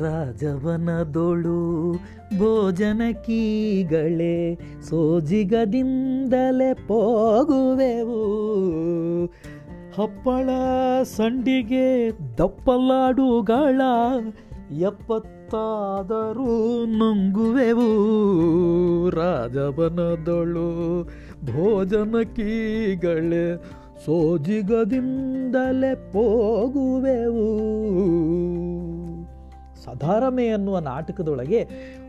ರಾಜವನದೊಳು ಭೋಜನ ಕೀಗಳೇ ಸೋಜಿಗದಿಂದಲೇ ಹೋಗುವೆವು ಹಪ್ಪಳ ಸಂಡಿಗೆ ದಪ್ಪಲಾಡುಗಳ ಎಪ್ಪತ್ತಾದರೂ ನುಂಗುವೆವು. ರಾಜವನದೊಳು ಭೋಜನ ಕೀಗಳೇ ಸೋಜಿಗದಿಂದಲೇ ಹೋಗುವೆವು ಸಧಾರಮೆ ಅನ್ನುವ ನಾಟಕದೊಳಗೆ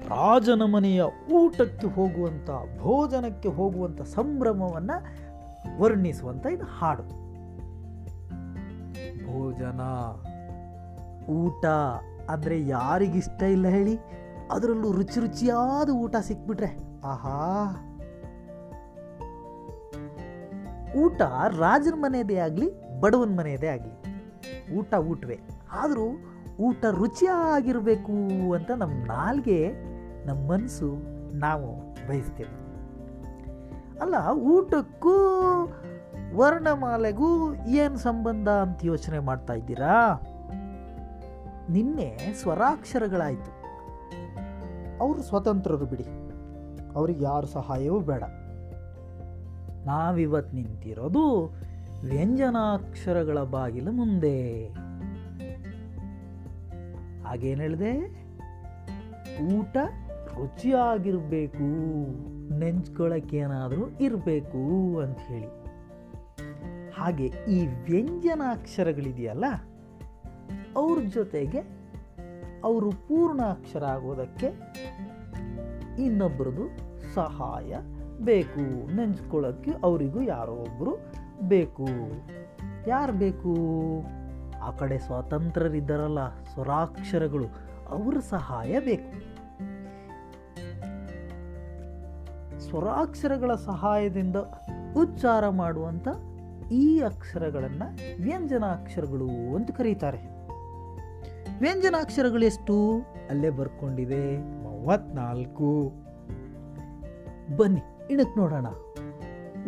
ರಾಜನ ಮನೆಯ ಊಟಕ್ಕೆ ಹೋಗುವಂಥ, ಭೋಜನಕ್ಕೆ ಹೋಗುವಂಥ ಸಂಭ್ರಮವನ್ನು ವರ್ಣಿಸುವಂಥ ಇದು ಹಾಡು. ಭೋಜನ, ಊಟ ಅಂದರೆ ಯಾರಿಗಿಷ್ಟ ಇಲ್ಲ ಹೇಳಿ, ಅದರಲ್ಲೂ ರುಚಿ ರುಚಿಯಾದ ಊಟ ಸಿಕ್ಬಿಟ್ರೆ, ಆಹಾ! ಊಟ ರಾಜನ ಮನೆಯದೇ ಆಗಲಿ, ಬಡವನ ಮನೆಯದೇ ಆಗಲಿ, ಊಟ ಊಟವೇ. ಆದರೂ ಊಟ ರುಚಿಯಾಗಿರಬೇಕು ಅಂತ ನಮ್ಮ ನಾಲ್ಗೆ, ನಮ್ಮ ಮನಸ್ಸು ನಾವು ಬಯಸ್ತೇವೆ. ಅಲ್ಲ, ಊಟಕ್ಕೂ ವರ್ಣಮಾಲೆಗೂ ಏನು ಸಂಬಂಧ ಅಂತ ಯೋಚನೆ ಮಾಡ್ತಾ ಇದ್ದೀರಾ? ನಿನ್ನೆ ಸ್ವರಾಕ್ಷರಗಳಾಯಿತು. ಅವರು ಸ್ವತಂತ್ರರು ಬಿಡಿ. ಅವ್ರಿಗೆ ಯಾರು ಸಹಾಯವೂ ಬೇಡ. ನಾವಿವತ್ತು ನಿಂತಿರೋದು ವ್ಯಂಜನಾಕ್ಷರಗಳ ಬಾಗಿಲು ಮುಂದೆ. ಹಾಗೇನು ಹೇಳಿದೆ? ಊಟ ರುಚಿಯಾಗಿರಬೇಕು ನೆಂಚ್ಕೊಳ್ಳೋಕ್ಕೇನಾದರೂ ಇರಬೇಕು ಅಂತ ಹೇಳಿ. ಹಾಗೆ ಈ ವ್ಯಂಜನಾಕ್ಷರಗಳಿದೆಯಲ್ಲ, ಅವ್ರ ಜೊತೆಗೆ ಅವರು ಪೂರ್ಣ ಅಕ್ಷರ ಆಗೋದಕ್ಕೆ ಇನ್ನೊಬ್ಬರದು ಸಹಾಯ ಬೇಕು. ನೆಂಚ್ಕೊಳ್ಳೋಕ್ಕೆ ಅವರಿಗೂ ಯಾರೋ ಒಬ್ಬರು ಬೇಕು. ಯಾರು ಬೇಕು? ಆ ಕಡೆ ಸ್ವಾತಂತ್ರ್ಯರಿದ್ದಾರಲ್ಲ ಸ್ವರಾಕ್ಷರಗಳು, ಅವರ ಸಹಾಯ ಬೇಕು. ಸ್ವರಾಕ್ಷರಗಳ ಸಹಾಯದಿಂದ ಉಚ್ಚಾರ ಮಾಡುವಂಥ ಈ ಅಕ್ಷರಗಳನ್ನು ವ್ಯಂಜನಾಕ್ಷರಗಳು ಅಂತ ಕರೀತಾರೆ. ವ್ಯಂಜನಾಕ್ಷರಗಳು ಎಷ್ಟು? ಅಲ್ಲೇ ಬರ್ಕೊಂಡಿದೆ ಮೂವತ್ನಾಲ್ಕು ಬನ್ನಿ, ಇಣಕ್ ನೋಡೋಣ.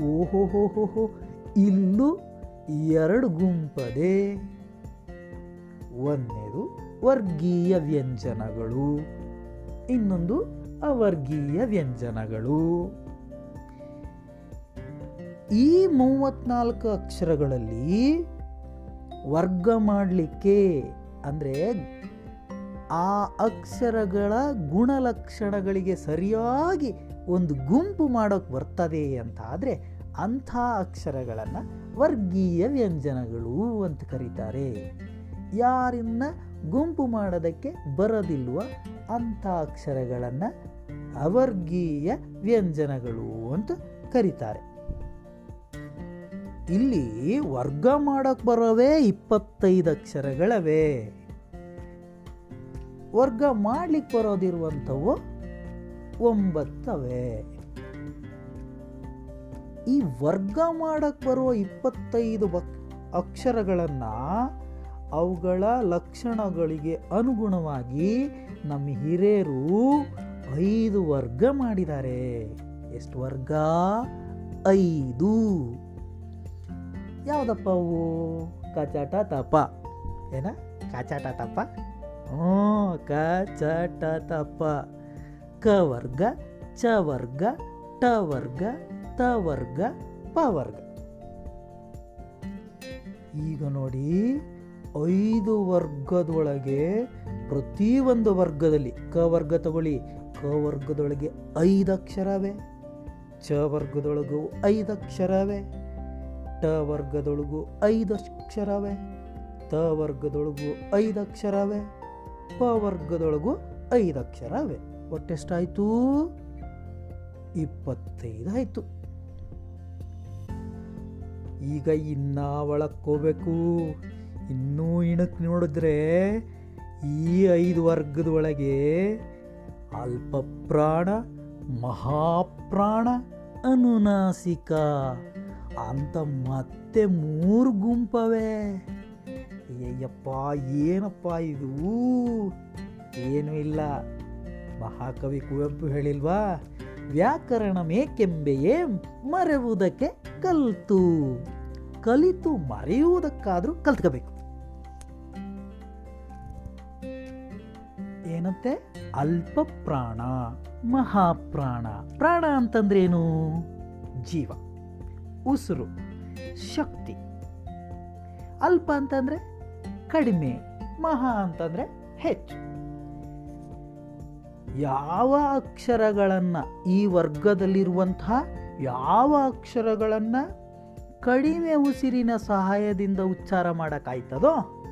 ಓಹೋ ಹೋ ಹೋ ಹೋ ಇಲ್ಲೂ ಎರಡು ಗುಂಪದೆ. ಒಂದನೇದು ವರ್ಗೀಯ ವ್ಯಂಜನಗಳು. ಇನ್ನೊಂದು ಅವರ್ಗೀಯ ವ್ಯಂಜನಗಳು. ಈ ಮೂವತ್ನಾಲ್ಕು ಅಕ್ಷರಗಳಲ್ಲಿ ವರ್ಗ ಮಾಡಲಿಕ್ಕೆ ಅಂದರೆ ಆ ಅಕ್ಷರಗಳ ಗುಣಲಕ್ಷಣಗಳಿಗೆ ಸರಿಯಾಗಿ ಒಂದು ಗುಂಪು ಮಾಡೋಕ್ಕೆ ಬರ್ತದೆ ಅಂತ ಆದರೆ ಅಂಥ ಅಕ್ಷರಗಳನ್ನು ವರ್ಗೀಯ ವ್ಯಂಜನಗಳು ಅಂತ ಕರೀತಾರೆ. ಯಾರನ್ನ ಗುಂಪು ಮಾಡೋದಕ್ಕೆ ಬರೋದಿಲ್ವ ಅಂಥ ಅಕ್ಷರಗಳನ್ನು ಅವರ್ಗೀಯ ವ್ಯಂಜನಗಳು ಅಂತ ಕರೀತಾರೆ. ಇಲ್ಲಿ ವರ್ಗ ಮಾಡೋಕ್ಕೆ ಬರೋವೇ ಇಪ್ಪತ್ತೈದು ಅಕ್ಷರಗಳವೇ. ವರ್ಗ ಮಾಡ್ಲಿಕ್ಕೆ ಬರೋದಿರುವಂಥವು ಒಂಬತ್ತವೇ. ಈ ವರ್ಗ ಮಾಡಕ್ಕೆ ಬರುವ ಇಪ್ಪತ್ತೈದು ಅಕ್ಷರಗಳನ್ನು ಅವುಗಳ ಲಕ್ಷಣಗಳಿಗೆ ಅನುಗುಣವಾಗಿ ನಮ್ಮ ಹಿರಿಯರು ಐದು ವರ್ಗ ಮಾಡಿದ್ದಾರೆ. ಎಷ್ಟು ವರ್ಗ? ಐದು. ಯಾವುದಪ್ಪ ಅವು? ಕಚಾಟ ತಪ ಏನ? ಕಚಾಟ ತಪ ಹ್ಞೂ ಕಚಾಟ ತಪ ಕ ವರ್ಗ, ಚ ವರ್ಗ, ಟ ವರ್ಗ, ತ ವರ್ಗ, ಪ ವರ್ಗ. ಈಗ ನೋಡಿ. ಐದು ವರ್ಗದೊಳಗೆ, ಪ್ರತಿಯೊಂದು ವರ್ಗದಲ್ಲಿ, ಕ ವರ್ಗ ತಗೊಳ್ಳಿ. ಕ ವರ್ಗದೊಳಗೆ ಐದು ಅಕ್ಷರವೇ. ಚ ವರ್ಗದೊಳಗೂ ಐದು ಅಕ್ಷರವೇ. ಟ ವರ್ಗದೊಳಗೂ ಐದು ಅಕ್ಷರವೇ. ತ ವರ್ಗದೊಳಗೂ ಐದು ಅಕ್ಷರವೇ. ಪ ವರ್ಗದೊಳಗೂ ಐದು ಅಕ್ಷರವೇ. ಒಟ್ಟೆಷ್ಟಾಯಿತು? ಇಪ್ಪತ್ತೈದು ಆಯಿತು ಈಗ ಇನ್ನ ಒಳಕ್ಕೋಬೇಕು ಇನ್ನೂ ಇಣಕ್ಕೆ ನೋಡಿದ್ರೆ ಈ ಐದು ವರ್ಗದ ಒಳಗೆ ಅಲ್ಪಪ್ರಾಣ ಮಹಾಪ್ರಾಣ, ಅನುನಾಸಿಕ. ಅಂತ ಮತ್ತೆ ಮೂರು ಗುಂಪವೇ. ಅಯ್ಯಪ್ಪ ಏನಪ್ಪ ಇದು? ಏನೂ ಇಲ್ಲ. ಮಹಾಕವಿ ಕುವೆಂಪು ಹೇಳಿಲ್ವಾ? ವ್ಯಾಕರಣ ಮೇಕೆಂಬೆಯೇ ಮರೆಯುವುದಕ್ಕೆ ಕಲ್ತು. ಕಲಿತು ಮರೆಯುವುದಕ್ಕಾದರೂ ಕಲ್ತ್ಕೋಬೇಕು. ಏನಂತೆ? ಅಲ್ಪ ಪ್ರಾಣ ಮಹಾಪ್ರಾಣ. ಪ್ರಾಣ ಅಂತಂದ್ರೇನು? ಜೀವ. ಉಸಿರು. ಶಕ್ತಿ. ಅಲ್ಪ ಅಂತಂದ್ರೆ ಕಡಿಮೆ, ಮಹಾ ಅಂತಂದ್ರೆ ಹೆಚ್ಚು. ಯಾವ ಅಕ್ಷರಗಳನ್ನು ಈ ವರ್ಗದಲ್ಲಿರುವಂತಹ ಯಾವ ಅಕ್ಷರಗಳನ್ನು ಕಡಿಮೆ ಉಸಿರಿನ ಸಹಾಯದಿಂದ ಉಚ್ಚಾರ ಮಾಡೋಕ್ಕಾಯ್ತದೋ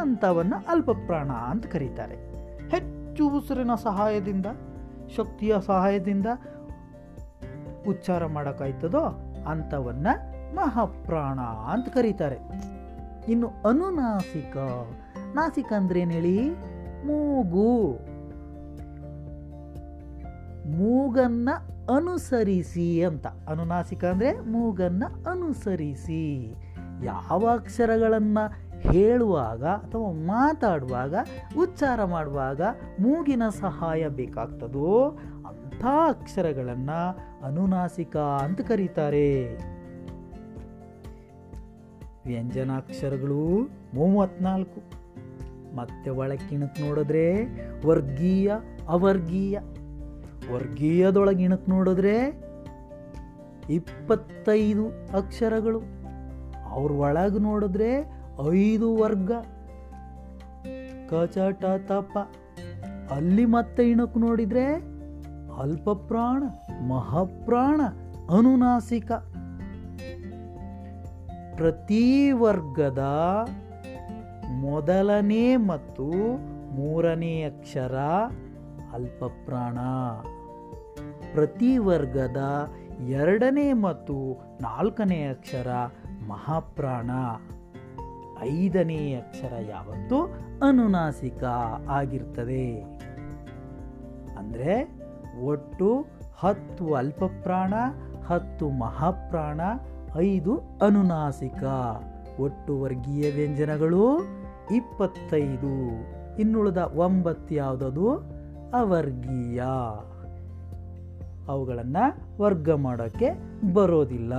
ಅಂಥವನ್ನು ಅಲ್ಪಪ್ರಾಣ ಅಂತ ಕರೀತಾರೆ. ಹೆಚ್ಚು ಉಸಿರಿನ ಸಹಾಯದಿಂದ, ಶಕ್ತಿಯ ಸಹಾಯದಿಂದ ಉಚ್ಚಾರ ಮಾಡೋಕ್ಕಾಯ್ತದೋ ಅಂಥವನ್ನ ಮಹಾಪ್ರಾಣ ಅಂತ ಕರೀತಾರೆ. ಇನ್ನು ಅನುನಾಸಿಕ, ನಾಸಿಕ ಅಂದ್ರೇನು ಹೇಳಿ ಮೂಗು. ಮೂಗನ್ನ ಅನುಸರಿಸಿ ಅಂತ. ಅನುನಾಸಿಕ ಅಂದರೆ ಮೂಗನ್ನ ಅನುಸರಿಸಿ. ಯಾವ ಅಕ್ಷರಗಳನ್ನು ಹೇಳುವಾಗ ಅಥವಾ ಮಾತಾಡುವಾಗ, ಉಚ್ಚಾರ ಮಾಡುವಾಗ ಮೂಗಿನ ಸಹಾಯ ಬೇಕಾಗ್ತದೋ ಅಂಥ ಅಕ್ಷರಗಳನ್ನು ಅನುನಾಸಿಕ ಅಂತ ಕರೀತಾರೆ. ವ್ಯಂಜನಾಕ್ಷರಗಳು ಮೂವತ್ನಾಲ್ಕು ಮತ್ತೆ ಒಳಕ್ಕಿಣಕ್ ನೋಡಿದ್ರೆ ವರ್ಗೀಯ, ಅವರ್ಗೀಯ. ವರ್ಗೀಯದೊಳಗಿಣಕ್ ನೋಡಿದ್ರೆ ಇಪ್ಪತ್ತೈದು ಅಕ್ಷರಗಳು. ಅವ್ರ ಒಳಗೆ ನೋಡಿದ್ರೆ ಐದು ವರ್ಗ. ಕಚಟ ತಪ. ಅಲ್ಲಿ ಮತ್ತೆ ಇಣಕು ನೋಡಿದ್ರೆ ಅಲ್ಪಪ್ರಾಣ, ಮಹಾಪ್ರಾಣ, ಅನುನಾಸಿಕ. ಪ್ರತಿ ವರ್ಗದ ಮೊದಲನೇ ಮತ್ತು ಮೂರನೇ ಅಕ್ಷರ ಅಲ್ಪಪ್ರಾಣ. ಪ್ರತಿ ವರ್ಗದ ಎರಡನೇ ಮತ್ತು ನಾಲ್ಕನೇ ಅಕ್ಷರ ಮಹಾಪ್ರಾಣ. ಐದನೇ ಅಕ್ಷರ ಯಾವತ್ತು? ಅನುನಾಸಿಕ ಆಗಿರ್ತದೆ. ಅಂದರೆ ಒಟ್ಟು ಹತ್ತು ಅಲ್ಪಪ್ರಾಣ, ಹತ್ತು ಮಹಾಪ್ರಾಣ, ಐದು ಅನುನಾಸಿಕ. ಒಟ್ಟು ವರ್ಗೀಯ ವ್ಯಂಜನಗಳು ಇಪ್ಪತ್ತೈದು. ಇನ್ನುಳಿದ ಒಂಬತ್ತು ಯಾವುದದು? ಅವರ್ಗೀಯ. ಅವುಗಳನ್ನು ವರ್ಗ ಮಾಡೋಕ್ಕೆ ಬರೋದಿಲ್ಲ.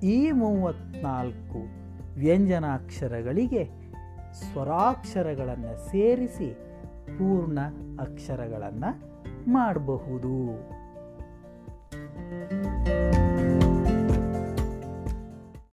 ಈ ಮೂವತ್ನಾಲ್ಕು ವ್ಯಂಜನಾಕ್ಷರಗಳಿಗೆ ಸ್ವರಾಕ್ಷರಗಳನ್ನು ಸೇರಿಸಿ ಪೂರ್ಣ ಅಕ್ಷರಗಳನ್ನು ಮಾಡಬಹುದು.